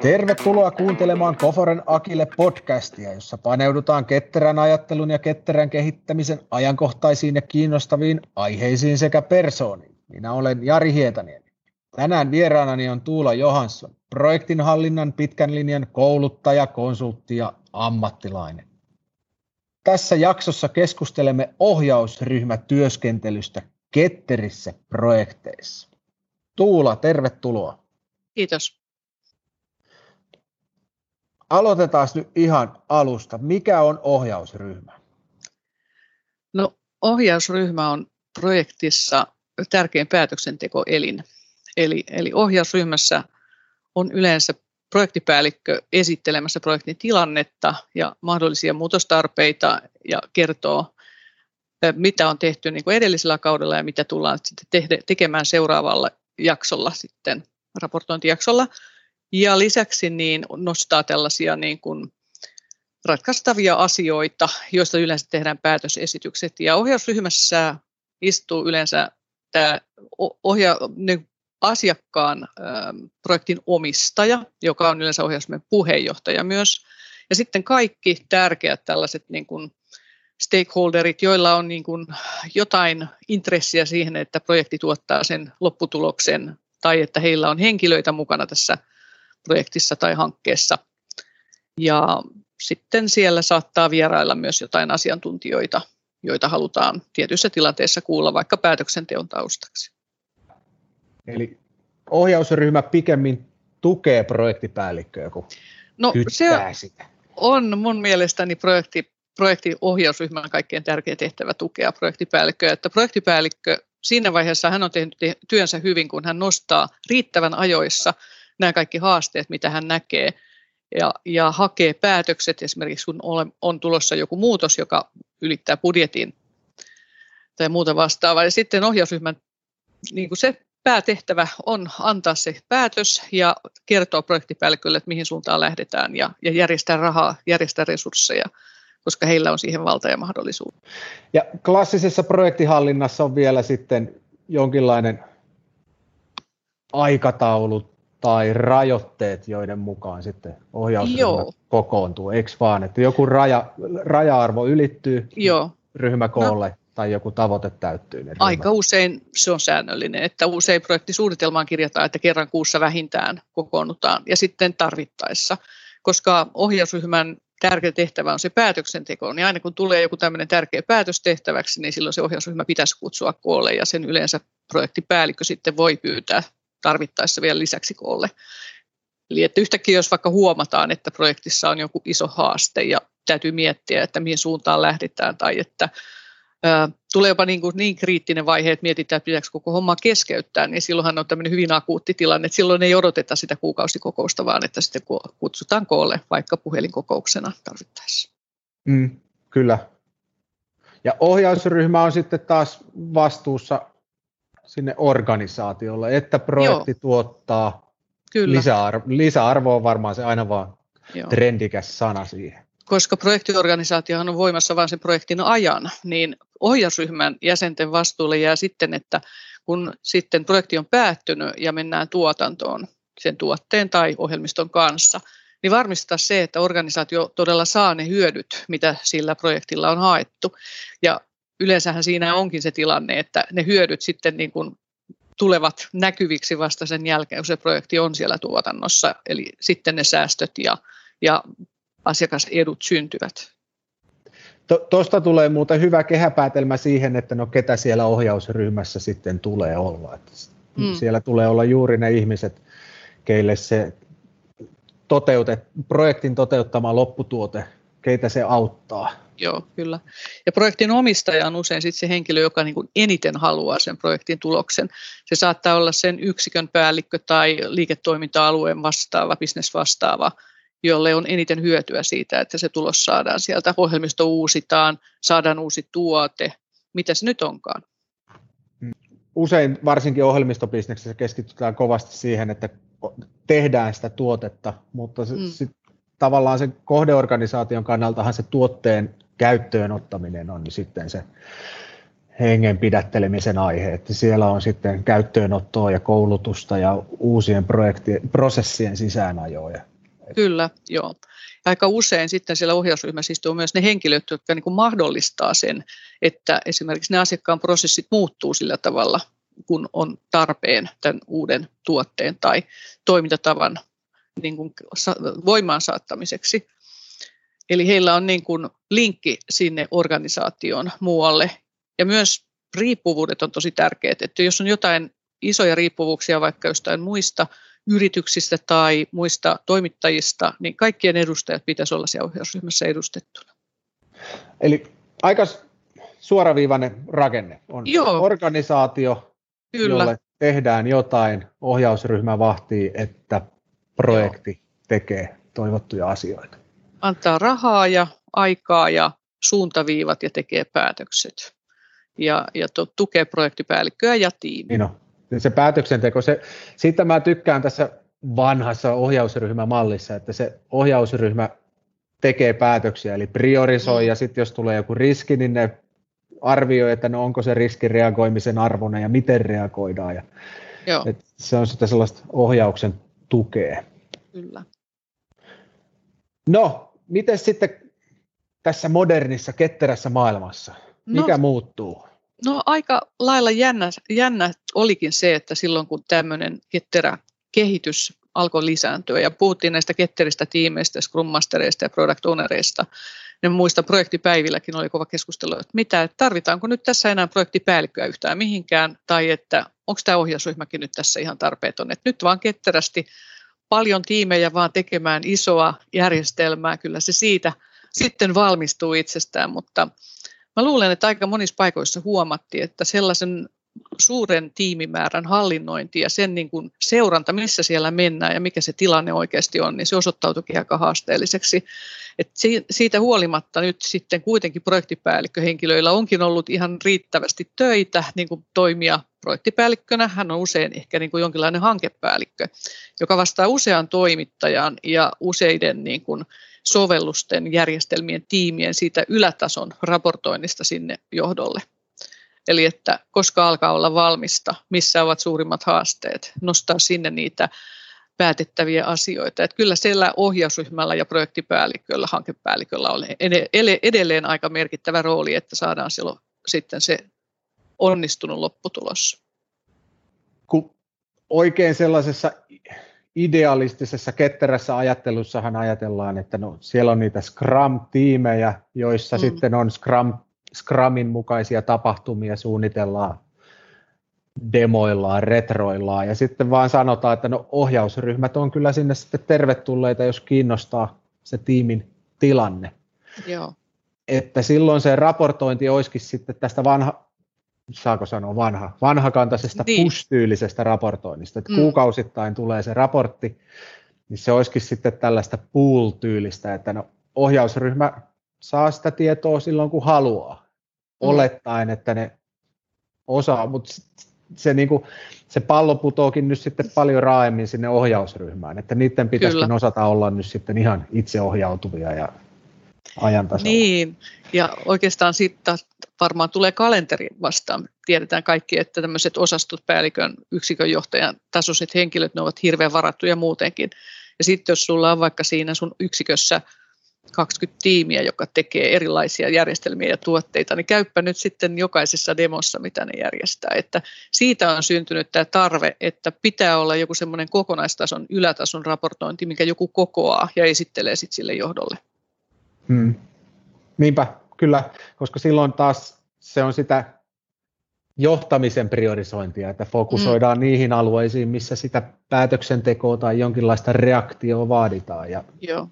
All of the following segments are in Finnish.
Tervetuloa kuuntelemaan Koforen Akille podcastia, jossa paneudutaan ketterän ajattelun ja ketterän kehittämisen ajankohtaisiin ja kiinnostaviin aiheisiin sekä persooniin. Minä olen Jari Hietaniemi. Tänään vieraanani on Tuula Johansson, projektinhallinnan pitkän linjan kouluttaja, konsultti ja ammattilainen. Tässä jaksossa keskustelemme ohjausryhmätyöskentelystä ketterissä projekteissa. Tuula, tervetuloa. Kiitos. Aloitetaan nyt ihan alusta. Mikä on ohjausryhmä? No, ohjausryhmä on projektissa tärkein päätöksentekoelin. Eli, eli ohjausryhmässä on yleensä projektipäällikkö esittelemässä projektin tilannetta ja mahdollisia muutostarpeita ja kertoo, mitä on tehty niin kuin edellisellä kaudella ja mitä tullaan sitten tekemään seuraavalla jaksolla sitten, raportointijaksolla. Ja lisäksi niin nostaa tällaisia niin kuin ratkaistavia asioita, joista yleensä tehdään päätösesitykset. Ja ohjausryhmässä istuu yleensä tämä ohja, niin asiakkaan projektin omistaja, joka on yleensä ohjausryhmän puheenjohtaja myös. Ja sitten kaikki tärkeät tällaiset niin kuin stakeholderit, joilla on niin kuin jotain intressiä siihen, että projekti tuottaa sen lopputuloksen tai että heillä on henkilöitä mukana tässä projektissa tai hankkeessa. Ja sitten siellä saattaa vierailla myös jotain asiantuntijoita, joita halutaan tietyissä tilanteissa kuulla vaikka päätöksenteon taustaksi. Eli ohjausryhmä pikemmin tukee projektipäällikköä, kun no, se sitä. on mun mielestäni projekti, projektiohjausryhmän kaikkein tärkein tehtävä tukea projektipäällikköä. Että projektipäällikkö siinä vaiheessa hän on tehnyt työnsä hyvin, kun hän nostaa riittävän ajoissa nämä kaikki haasteet, mitä hän näkee, ja, ja hakee päätökset, esimerkiksi kun on, on tulossa joku muutos, joka ylittää budjetin tai muuta vastaavaa. Ja sitten ohjausryhmän niin kuin se päätehtävä on antaa se päätös ja kertoa projektipäällikölle, että mihin suuntaan lähdetään ja, ja järjestää rahaa, järjestää resursseja, koska heillä on siihen valta ja mahdollisuus. Ja klassisessa projektihallinnassa on vielä sitten jonkinlainen aikataulu tai rajoitteet, joiden mukaan sitten ohjausryhmä kokoontuu, eikö vaan, että joku raja, raja-arvo ylittyy Joo. ryhmäkoolle, no tai joku tavoite täyttyy? Aika usein se on säännöllinen, että usein projektisuunnitelmaan kirjataan, että kerran kuussa vähintään kokoonnutaan ja sitten tarvittaessa, koska ohjausryhmän tärkeä tehtävä on se päätöksenteko, niin aina kun tulee joku tämmöinen tärkeä päätös tehtäväksi, niin silloin se ohjausryhmä pitäisi kutsua koolle ja sen yleensä projektipäällikkö sitten voi pyytää tarvittaessa vielä lisäksi koolle. Eli että yhtäkkiä jos vaikka huomataan, että projektissa on joku iso haaste ja täytyy miettiä, että mihin suuntaan lähdetään tai että tulee jopa niin, kuin niin kriittinen vaihe, että mietitään, että pitääkö koko homma keskeyttää, niin silloinhan on tämmöinen hyvin akuutti tilanne, että silloin ei odoteta sitä kuukausikokousta, vaan että sitten kutsutaan koolle vaikka puhelinkokouksena tarvittaessa. Mm, kyllä. Ja ohjausryhmä on sitten taas vastuussa sinne organisaatiolle, että projekti Joo. tuottaa Kyllä. Lisäarvo, lisäarvo on varmaan se aina vaan Joo. trendikäs sana siihen koska projektiorganisaatio on voimassa vain sen projektin ajan, niin ohjausryhmän jäsenten vastuulle jää sitten, että kun sitten projekti on päättynyt ja mennään tuotantoon sen tuotteen tai ohjelmiston kanssa, niin varmistaa se, että organisaatio todella saa ne hyödyt, mitä sillä projektilla on haettu. Ja yleensähän siinä onkin se tilanne, että ne hyödyt sitten niin kuin tulevat näkyviksi vasta sen jälkeen, kun se projekti on siellä tuotannossa. Eli sitten ne säästöt ja, ja asiakasedut syntyvät. Tuosta tulee muuten hyvä kehäpäätelmä siihen, että no ketä siellä ohjausryhmässä sitten tulee olla. Että mm. Siellä tulee olla juuri ne ihmiset, keille se toteutet, projektin toteuttama lopputuote, keitä se auttaa. Joo, kyllä. Ja projektin omistaja on usein sitten se henkilö, joka niin kuin eniten haluaa sen projektin tuloksen. Se saattaa olla sen yksikön päällikkö tai liiketoiminta-alueen vastaava, bisnesvastaava, jolle on eniten hyötyä siitä, että se tulos saadaan sieltä, ohjelmisto uusitaan, saadaan uusi tuote, mitä se nyt onkaan. Usein varsinkin ohjelmistobisneksessä keskitytään kovasti siihen, että tehdään sitä tuotetta, mutta se, mm. sit, tavallaan sen kohdeorganisaation kannaltahan se tuotteen käyttöön ottaminen on niin sitten se hengen pidättelemisen aihe, että siellä on sitten käyttöönottoa ja koulutusta ja uusien projektien, prosessien sisäänajoja. Kyllä, joo. Ja aika usein sitten siellä ohjausryhmässä istuu myös ne henkilöt, jotka niin kuin mahdollistaa sen, että esimerkiksi ne asiakkaan prosessit muuttuu sillä tavalla, kun on tarpeen tämän uuden tuotteen tai toimintatavan niin kuin voimaan saattamiseksi. Eli heillä on niin kuin linkki sinne organisaation muualle. Ja myös riippuvuudet on tosi tärkeät. Että jos on jotain isoja riippuvuuksia vaikka jostain muista yrityksistä tai muista toimittajista, niin kaikkien edustajat pitäisi olla siellä ohjausryhmässä edustettuna. Eli aika suoraviivainen rakenne on Joo. organisaatio, Kyllä. jolle tehdään jotain, ohjausryhmä vahtii, että projekti Joo. tekee toivottuja asioita. Antaa rahaa ja aikaa ja suuntaviivat ja tekee päätökset. Ja, ja to, tukee projektipäällikköä ja tiimiä. Niin on se päätöksenteko, se, siitä mä tykkään tässä vanhassa ohjausryhmämallissa, että se ohjausryhmä tekee päätöksiä, eli priorisoi, ja sitten jos tulee joku riski, niin ne arvioi, että no onko se riski reagoimisen arvoinen ja miten reagoidaan. Ja, Joo. Et se on sitä sellaista ohjauksen tukea. Kyllä. No, miten sitten tässä modernissa, ketterässä maailmassa, mikä no, muuttuu? No aika lailla jännä, jännä olikin se, että silloin kun tämmöinen ketterä kehitys alkoi lisääntyä ja puhuttiin näistä ketteristä tiimeistä, Scrum Mastereista ja Product Ownereista, ne muista projektipäivilläkin oli kova keskustelu, että mitä, että tarvitaanko nyt tässä enää projektipäällikköä yhtään mihinkään, tai että onko tämä ohjausryhmäkin nyt tässä ihan tarpeeton, että nyt vaan ketterästi paljon tiimejä vaan tekemään isoa järjestelmää, kyllä se siitä sitten valmistuu itsestään, mutta Mä luulen, että aika monissa paikoissa huomattiin, että sellaisen suuren tiimimäärän hallinnointi ja sen niin kuin seuranta, missä siellä mennään ja mikä se tilanne oikeasti on, niin se osoittautuikin aika haasteelliseksi. Et siitä huolimatta nyt sitten kuitenkin projektipäällikköhenkilöillä onkin ollut ihan riittävästi töitä niin kuin toimia projektipäällikkönä. Hän on usein ehkä niin kuin jonkinlainen hankepäällikkö, joka vastaa usean toimittajan ja useiden niin kuin sovellusten, järjestelmien, tiimien siitä ylätason raportoinnista sinne johdolle. Eli että koska alkaa olla valmista, missä ovat suurimmat haasteet, nostaa sinne niitä päätettäviä asioita. Että kyllä siellä ohjausryhmällä ja projektipäälliköllä, hankepäälliköllä on edelleen aika merkittävä rooli, että saadaan silloin sitten se onnistunut lopputulos. Kun oikein sellaisessa idealistisessa ketterässä ajattelussahan ajatellaan, että no, siellä on niitä Scrum-tiimejä, joissa mm. sitten on Scrum, Scrumin mukaisia tapahtumia, suunnitellaan, demoillaan, retroillaan ja sitten vaan sanotaan, että no ohjausryhmät on kyllä sinne sitten tervetulleita, jos kiinnostaa se tiimin tilanne. Joo. Että silloin se raportointi olisikin sitten tästä vanha, saako sanoa vanha, vanhakantaisesta niin. push-tyylisestä raportoinnista, että mm. kuukausittain tulee se raportti, niin se olisikin sitten tällaista pool-tyylistä, että no, ohjausryhmä saa sitä tietoa silloin kun haluaa, mm. olettaen, että ne osaa, mutta se, niin kuin, se pallo putoakin nyt sitten paljon raaemmin sinne ohjausryhmään, että niiden pitäisi osata olla nyt sitten ihan itseohjautuvia ja ajan tasalla. Niin, ja oikeastaan sitten varmaan tulee kalenteri vastaan. Tiedetään kaikki, että tämmöiset osastot, päällikön, yksikön johtajan tasoiset henkilöt, ne ovat hirveän varattuja muutenkin. Ja sitten jos sulla on vaikka siinä sun yksikössä 20 tiimiä, joka tekee erilaisia järjestelmiä ja tuotteita, niin käyppä nyt sitten jokaisessa demossa, mitä ne järjestää. Että siitä on syntynyt tämä tarve, että pitää olla joku semmoinen kokonaistason, ylätason raportointi, mikä joku kokoaa ja esittelee sitten sille johdolle. Hmm. Niinpä, kyllä, koska silloin taas se on sitä johtamisen priorisointia, että fokusoidaan mm. niihin alueisiin, missä sitä päätöksentekoa tai jonkinlaista reaktioa vaaditaan. Ja Joo.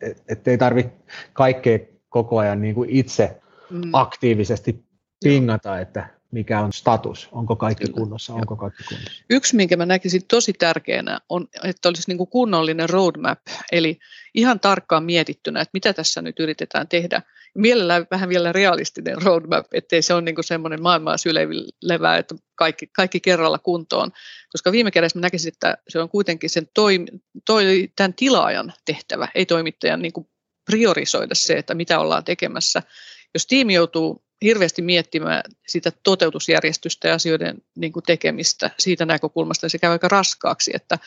Et, et ei tarvitse kaikkea koko ajan niin kuin itse mm. aktiivisesti pingata, että mikä on status, onko kaikki Kyllä. kunnossa, onko kaikki kunnossa. Yksi, minkä mä näkisin tosi tärkeänä, on, että olisi niin kuin kunnollinen roadmap, eli ihan tarkkaan mietittynä, että mitä tässä nyt yritetään tehdä. Mielellään vähän vielä realistinen roadmap, ettei se ole niin semmoinen maailmaa sylevä, että kaikki, kaikki kerralla kuntoon, koska viime kädessä mä näkisin, että se on kuitenkin sen toi, toi, tämän tilaajan tehtävä, ei toimittajan niin priorisoida se, että mitä ollaan tekemässä. Jos tiimi joutuu hirveästi miettimään sitä toteutusjärjestystä ja asioiden niin kuin tekemistä siitä näkökulmasta. Se käy aika raskaaksi, että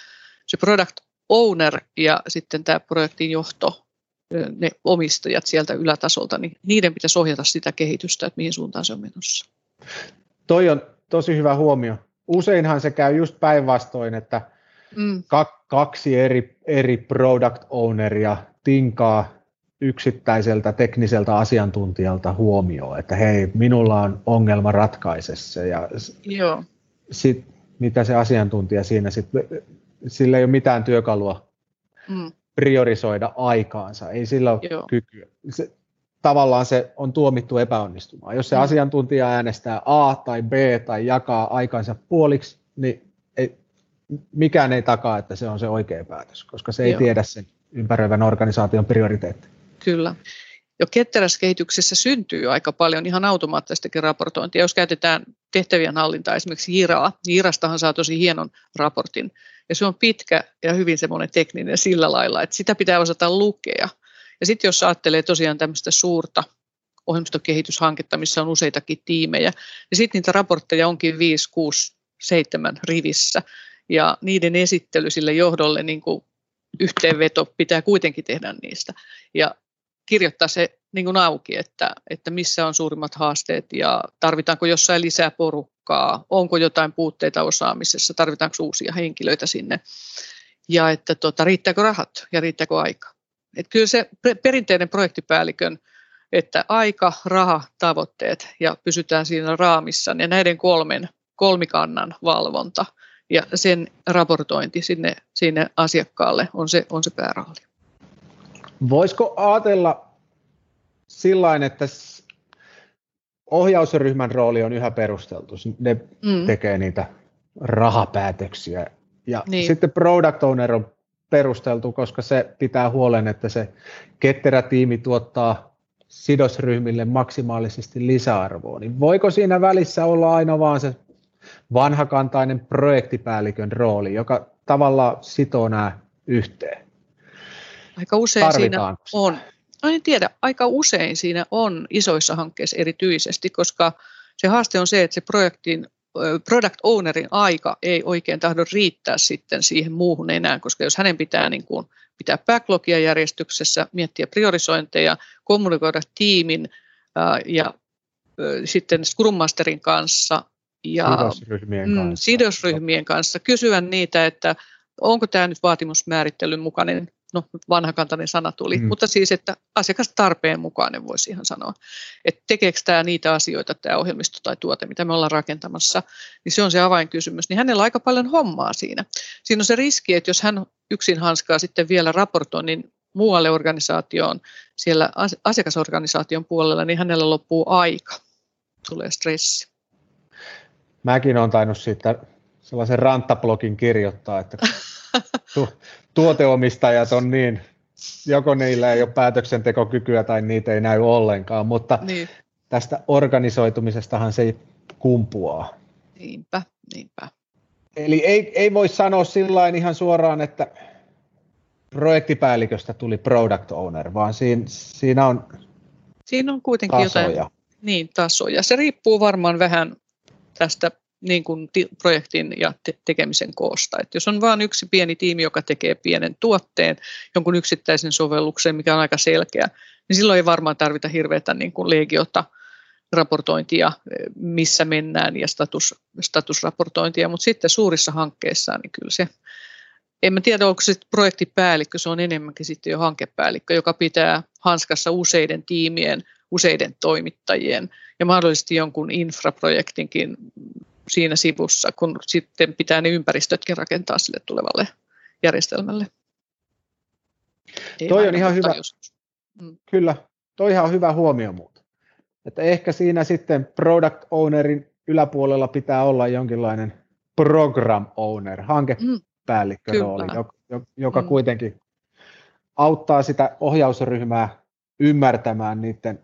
se product owner ja sitten tämä projektin johto, ne omistajat sieltä ylätasolta, niin niiden pitäisi ohjata sitä kehitystä, että mihin suuntaan se on menossa. Toi on tosi hyvä huomio. Useinhan se käy just päinvastoin, että mm. kaksi eri, eri product owneria tinkaa yksittäiseltä tekniseltä asiantuntijalta huomioon, että hei, minulla on ongelma ratkaisessa ja Joo. Sit, mitä se asiantuntija siinä sitten, sillä ei ole mitään työkalua mm. Priorisoida aikaansa, ei sillä ole Joo. kykyä. Se, tavallaan se on tuomittu epäonnistumaan. Jos se mm. asiantuntija äänestää A tai B tai jakaa aikansa puoliksi, niin ei, mikään ei takaa, että se on se oikea päätös, koska se ei Joo. tiedä sen ympäröivän organisaation prioriteetteja. Kyllä. Jo ketterässä kehityksessä syntyy aika paljon ihan automaattistakin raportointia. Jos käytetään tehtävien hallintaa, esimerkiksi Jiraa, niin Jirastahan saa tosi hienon raportin. Ja se on pitkä ja hyvin semmoinen tekninen sillä lailla, että sitä pitää osata lukea. Ja sitten jos ajattelee tosiaan tämmöistä suurta ohjelmistokehityshanketta, missä on useitakin tiimejä, niin sitten niitä raportteja onkin 5, 6, 7 rivissä. Ja niiden esittely sille johdolle niin kuin yhteenveto pitää kuitenkin tehdä niistä. Ja kirjoittaa se niin kuin auki, että, että missä on suurimmat haasteet ja tarvitaanko jossain lisää porukkaa, onko jotain puutteita osaamisessa, tarvitaanko uusia henkilöitä sinne ja että tota, riittääkö rahat ja riittääkö aika. Et kyllä se perinteinen projektipäällikön, että aika, raha, tavoitteet ja pysytään siinä raamissa ja näiden kolmen kolmikannan valvonta ja sen raportointi sinne, sinne asiakkaalle on se, on se päärooli. Voisiko ajatella sillä että ohjausryhmän rooli on yhä perusteltu. Ne mm. tekee niitä rahapäätöksiä. Ja niin. sitten product owner on perusteltu, koska se pitää huolen, että se ketterä tiimi tuottaa sidosryhmille maksimaalisesti lisäarvoa. Niin voiko siinä välissä olla aina vaan se vanhakantainen projektipäällikön rooli, joka tavallaan sitoo nämä yhteen? Aika usein siinä on. No en tiedä, aika usein siinä on isoissa hankkeissa erityisesti, koska se haaste on se, että se projektin product ownerin aika ei oikein tahdo riittää sitten siihen muuhun enää, koska jos hänen pitää niin kuin, pitää backlogia järjestyksessä, miettiä priorisointeja, kommunikoida tiimin ää, ja ää, sitten Scrum Masterin kanssa ja sidosryhmien, mm, kanssa. sidosryhmien kanssa, kysyä niitä, että onko tämä nyt vaatimusmäärittelyn mukainen no vanhakantainen sana tuli, mm. mutta siis, että asiakastarpeen mukainen voisi ihan sanoa. Että tekeekö tämä niitä asioita, tämä ohjelmisto tai tuote, mitä me ollaan rakentamassa, niin se on se avainkysymys. Niin hänellä on aika paljon hommaa siinä. Siinä on se riski, että jos hän yksin hanskaa sitten vielä raportoinnin muualle organisaatioon, siellä asiakasorganisaation puolella, niin hänellä loppuu aika. Tulee stressi. Mäkin olen tainnut siitä sellaisen ranttablogin kirjoittaa, että tu- tuoteomistajat on niin, joko niillä ei ole päätöksentekokykyä tai niitä ei näy ollenkaan, mutta niin. tästä organisoitumisestahan se kumpuaa. Niinpä, niinpä. Eli ei, ei voi sanoa sillä ihan suoraan, että projektipäälliköstä tuli product owner, vaan siinä, siinä on Siinä on kuitenkin tasoja. jotain niin, tasoja. Se riippuu varmaan vähän tästä niin kuin projektin ja te- tekemisen koosta. Et jos on vain yksi pieni tiimi, joka tekee pienen tuotteen, jonkun yksittäisen sovelluksen, mikä on aika selkeä, niin silloin ei varmaan tarvita hirveätä niin kuin legiota raportointia, missä mennään ja status, statusraportointia, mutta sitten suurissa hankkeissa, niin kyllä se, en mä tiedä, onko se projektipäällikkö, se on enemmänkin sitten jo hankepäällikkö, joka pitää hanskassa useiden tiimien, useiden toimittajien ja mahdollisesti jonkun infraprojektinkin siinä sivussa, kun sitten pitää ne ympäristötkin rakentaa sille tulevalle järjestelmälle. Ei toi on ihan hyvä. Mm. Kyllä, toi ihan hyvä huomio muuta. Että ehkä siinä sitten product ownerin yläpuolella pitää olla jonkinlainen program owner, hankepäällikkörooli, mm, joka, joka mm. kuitenkin auttaa sitä ohjausryhmää ymmärtämään niiden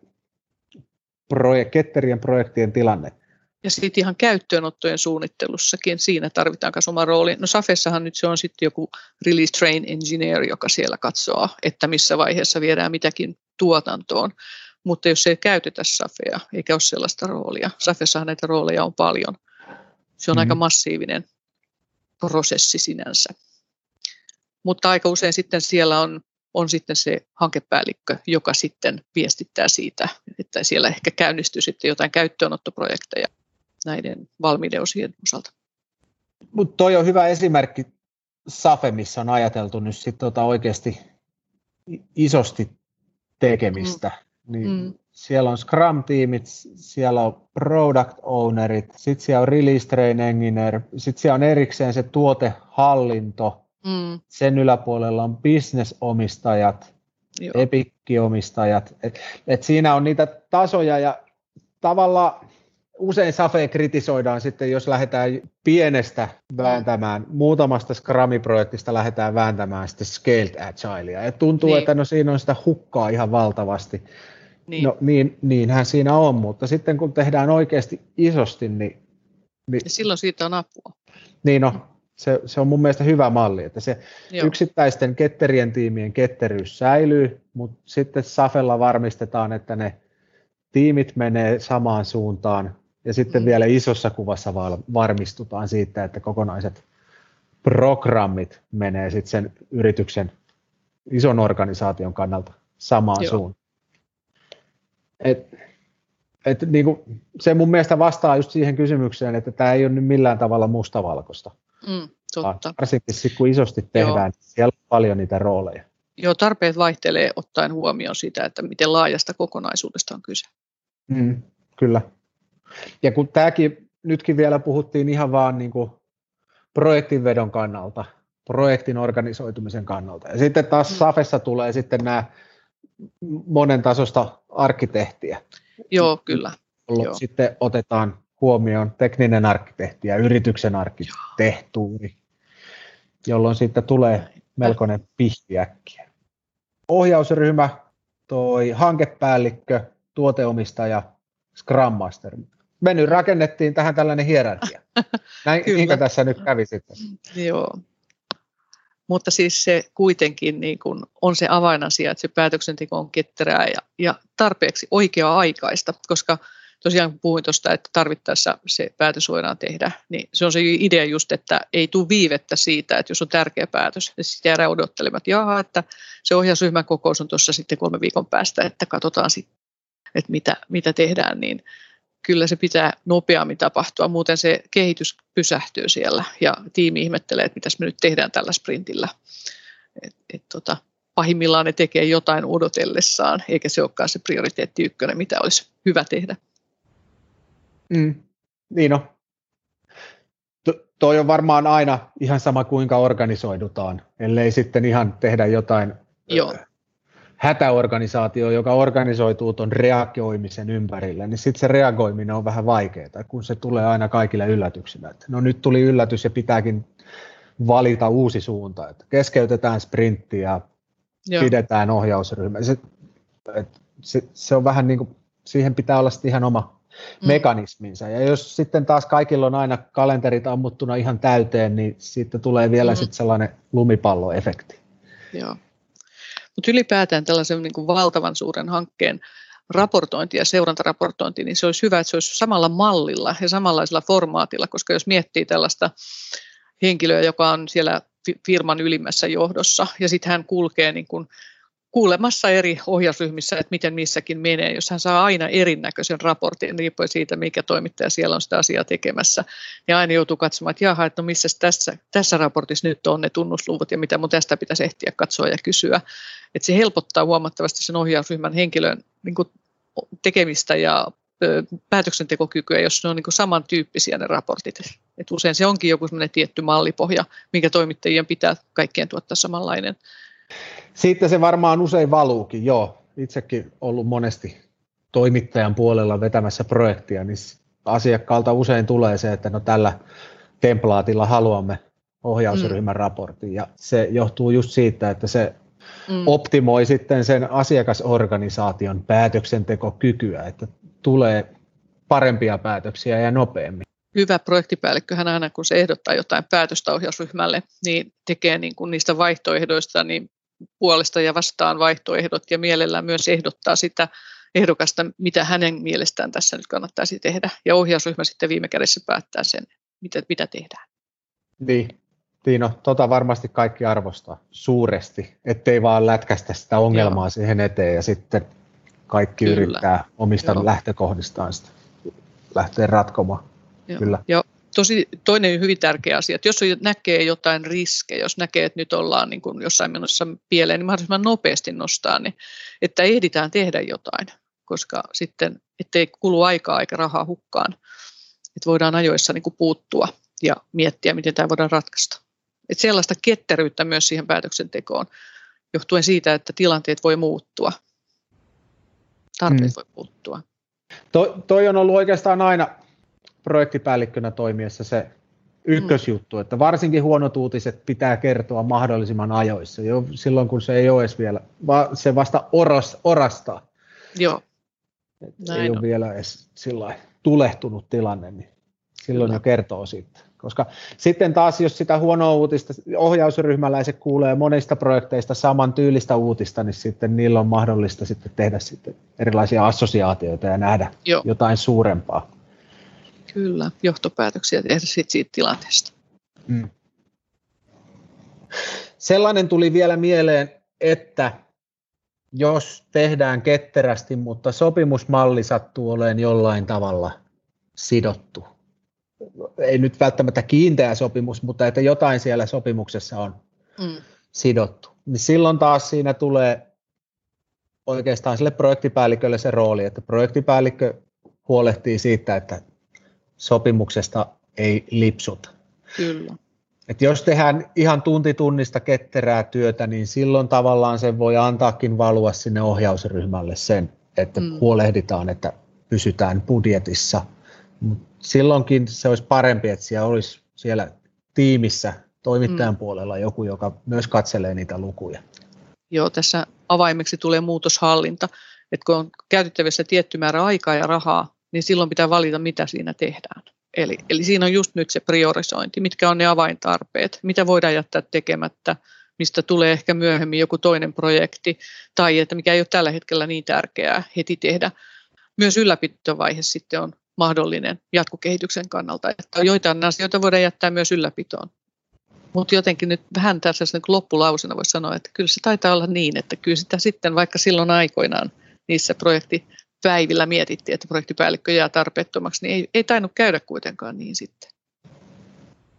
projek- ketterien projektien tilanne. Ja sitten ihan käyttöönottojen suunnittelussakin, siinä tarvitaan myös oma rooli. No Safessahan nyt se on sitten joku release train engineer, joka siellä katsoo, että missä vaiheessa viedään mitäkin tuotantoon. mutta jos ei käytetä Safea, eikä ole sellaista roolia, Safessahan näitä rooleja on paljon, se on mm. aika massiivinen prosessi sinänsä. Mutta aika usein sitten siellä on, on sitten se hankepäällikkö, joka sitten viestittää siitä, että siellä ehkä käynnistyy sitten jotain käyttöönottoprojekteja näiden valmiiden osien osalta. Mutta toi on hyvä esimerkki Safe, missä on ajateltu nyt sitten tota oikeasti isosti tekemistä. Mm. Niin mm. Siellä on Scrum-tiimit, siellä on Product Ownerit, sitten siellä on Release Train Engineer, sitten siellä on erikseen se tuotehallinto, mm. sen yläpuolella on business-omistajat, Epic-omistajat. Et, et siinä on niitä tasoja ja tavallaan usein Safe kritisoidaan sitten, jos lähdetään pienestä vääntämään, muutamasta Scrum-projektista lähdetään vääntämään sitten Scaled Agilea. Et tuntuu, niin. että no siinä on sitä hukkaa ihan valtavasti. Niin. No niin, niinhän siinä on, mutta sitten kun tehdään oikeasti isosti, niin... niin ja silloin siitä on apua. Niin no, se, se on mun mielestä hyvä malli, että se Joo. yksittäisten ketterien tiimien ketteryys säilyy, mutta sitten Safella varmistetaan, että ne tiimit menee samaan suuntaan, ja sitten mm. vielä isossa kuvassa varmistutaan siitä, että kokonaiset programmit menee sitten sen yrityksen ison organisaation kannalta samaan Joo. suuntaan. Et, et niin kuin, se mun mielestä vastaa just siihen kysymykseen, että tämä ei ole nyt millään tavalla mustavalkoista. Mm, totta. Varsinkin sit, kun isosti tehdään, Joo. Niin siellä on paljon niitä rooleja. Joo, tarpeet vaihtelee ottaen huomioon sitä, että miten laajasta kokonaisuudesta on kyse. Mm, kyllä. Ja kun tämäkin, nytkin vielä puhuttiin ihan vaan niin kuin projektinvedon kannalta, projektin organisoitumisen kannalta. Ja sitten taas mm. Safessa tulee sitten nämä monen tasosta arkkitehtiä. Joo, kyllä. Joo. Sitten otetaan huomioon tekninen arkkitehti ja yrityksen arkkitehtuuri, jolloin sitten tulee melkoinen pihtiäkkiä. Ohjausryhmä, toi hankepäällikkö, tuoteomistaja, Scrum Master. Me nyt rakennettiin tähän tällainen hierarkia. Näin, Kyllä. tässä nyt kävi sitten? Joo. Mutta siis se kuitenkin niin kuin on se avainasia, että se päätöksenteko on ketterää ja, ja tarpeeksi oikea-aikaista, koska tosiaan puhuin tuosta, että tarvittaessa se päätös voidaan tehdä, niin se on se idea just, että ei tule viivettä siitä, että jos on tärkeä päätös, niin sitten jäädään odottelemaan, että jaha, että se ohjausryhmän kokous on tuossa sitten kolme viikon päästä, että katsotaan sitten, että mitä, mitä tehdään, niin kyllä se pitää nopeammin tapahtua, muuten se kehitys pysähtyy siellä ja tiimi ihmettelee, että mitäs me nyt tehdään tällä sprintillä. Et, et tota, pahimmillaan ne tekee jotain odotellessaan, eikä se olekaan se prioriteetti ykkönen, mitä olisi hyvä tehdä. Mm, niin on. To, toi on varmaan aina ihan sama kuinka organisoidutaan, ellei sitten ihan tehdä jotain Joo hätäorganisaatio, joka organisoituu tuon reagoimisen ympärille, niin sitten se reagoiminen on vähän vaikeaa, kun se tulee aina kaikille yllätyksenä. Että no nyt tuli yllätys ja pitääkin valita uusi suunta, että keskeytetään sprintti ja Joo. pidetään ohjausryhmä. Se, se, se on vähän niin kuin, siihen pitää olla sitten ihan oma mm. mekanisminsa. Ja jos sitten taas kaikilla on aina kalenterit ammuttuna ihan täyteen, niin sitten tulee vielä mm. sitten sellainen lumipalloefekti. Joo. Mutta ylipäätään tällaisen niin kuin valtavan suuren hankkeen raportointi ja seurantaraportointi, niin se olisi hyvä, että se olisi samalla mallilla ja samanlaisella formaatilla, koska jos miettii tällaista henkilöä, joka on siellä firman ylimmässä johdossa ja sitten hän kulkee niin kuin kuulemassa eri ohjausryhmissä, että miten missäkin menee. Jos hän saa aina erinäköisen raportin, riippuen siitä, mikä toimittaja siellä on sitä asiaa tekemässä, niin aina joutuu katsomaan, että jaha, että no missä tässä, tässä raportissa nyt on ne tunnusluvut ja mitä mun tästä pitäisi ehtiä katsoa ja kysyä. Että se helpottaa huomattavasti sen ohjausryhmän henkilön niin kuin tekemistä ja päätöksentekokykyä, jos ne on niin samantyyppisiä ne raportit. Et usein se onkin joku tietty mallipohja, minkä toimittajien pitää kaikkien tuottaa samanlainen siitä se varmaan usein valuukin, joo. Itsekin ollut monesti toimittajan puolella vetämässä projektia, niin asiakkaalta usein tulee se, että no tällä templaatilla haluamme ohjausryhmän mm. raportin, ja se johtuu just siitä, että se mm. optimoi sitten sen asiakasorganisaation päätöksentekokykyä, että tulee parempia päätöksiä ja nopeammin. Hyvä projektipäällikköhän aina, kun se ehdottaa jotain päätöstä ohjausryhmälle, niin tekee niin kuin niistä vaihtoehdoista niin puolesta ja vastaan vaihtoehdot ja mielellään myös ehdottaa sitä ehdokasta, mitä hänen mielestään tässä nyt kannattaisi tehdä. Ja ohjausryhmä sitten viime kädessä päättää sen, mitä, mitä tehdään. Niin, Tiino, tota varmasti kaikki arvostaa suuresti, ettei vaan lätkästä sitä ongelmaa Joo. siihen eteen ja sitten kaikki Kyllä. yrittää omista Joo. lähtökohdistaan sitä lähteä ratkomaan. Joo. Kyllä. Joo. Tosi, toinen hyvin tärkeä asia, että jos näkee jotain riskejä, jos näkee, että nyt ollaan niin kuin jossain menossa pieleen, niin mahdollisimman nopeasti nostaa, niin että ehditään tehdä jotain, koska sitten, ettei kulu aikaa eikä rahaa hukkaan, että voidaan ajoissa niin kuin puuttua ja miettiä, miten tämä voidaan ratkaista. Että sellaista ketteryyttä myös siihen päätöksentekoon, johtuen siitä, että tilanteet voi muuttua, tarpeet mm. voi muuttua. To, toi on ollut oikeastaan aina projektipäällikkönä toimiessa se ykkösjuttu, mm. että varsinkin huonot uutiset pitää kertoa mahdollisimman ajoissa, jo silloin kun se ei ole edes vielä, va, se vasta oras, orastaa. Joo. Näin ei on. ole vielä edes tulehtunut tilanne, niin silloin Kyllä. jo kertoo siitä. Koska sitten taas, jos sitä huonoa uutista ohjausryhmäläiset kuulee monista projekteista saman tyylistä uutista, niin sitten niillä on mahdollista sitten tehdä sitten erilaisia assosiaatioita ja nähdä Joo. jotain suurempaa. Kyllä, johtopäätöksiä tehdä siitä, siitä tilanteesta. Mm. Sellainen tuli vielä mieleen, että jos tehdään ketterästi, mutta sopimusmalli sattuu olemaan jollain tavalla sidottu ei nyt välttämättä kiinteä sopimus, mutta että jotain siellä sopimuksessa on mm. sidottu. Niin silloin taas siinä tulee oikeastaan sille projektipäällikölle se rooli, että projektipäällikkö huolehtii siitä, että sopimuksesta ei lipsuta. Kyllä. Et jos tehdään ihan tuntitunnista ketterää työtä, niin silloin tavallaan se voi antaakin valua sinne ohjausryhmälle sen, että mm. huolehditaan, että pysytään budjetissa – Mut silloinkin se olisi parempi, että siellä olisi siellä tiimissä toimittajan mm. puolella joku, joka myös katselee niitä lukuja. Joo, tässä avaimeksi tulee muutoshallinta. Että kun on käytettävissä tietty määrä aikaa ja rahaa, niin silloin pitää valita, mitä siinä tehdään. Eli, eli siinä on just nyt se priorisointi, mitkä on ne avaintarpeet, mitä voidaan jättää tekemättä, mistä tulee ehkä myöhemmin joku toinen projekti, tai että mikä ei ole tällä hetkellä niin tärkeää heti tehdä. Myös ylläpitovaihe sitten on mahdollinen jatkokehityksen kannalta. Että joitain asioita voidaan jättää myös ylläpitoon. Mutta jotenkin nyt vähän tässä niin loppulausena voisi sanoa, että kyllä se taitaa olla niin, että kyllä sitä sitten vaikka silloin aikoinaan niissä projektipäivillä mietittiin, että projektipäällikkö jää tarpeettomaksi, niin ei, ei tainnut käydä kuitenkaan niin sitten.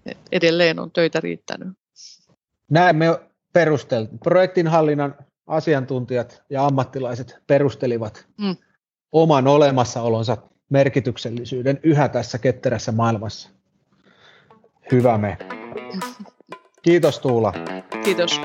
Et edelleen on töitä riittänyt. Näin me perusteltiin. Projektinhallinnan asiantuntijat ja ammattilaiset perustelivat mm. oman olemassaolonsa merkityksellisyyden yhä tässä ketterässä maailmassa. Hyvä me. Kiitos Tuula. Kiitos.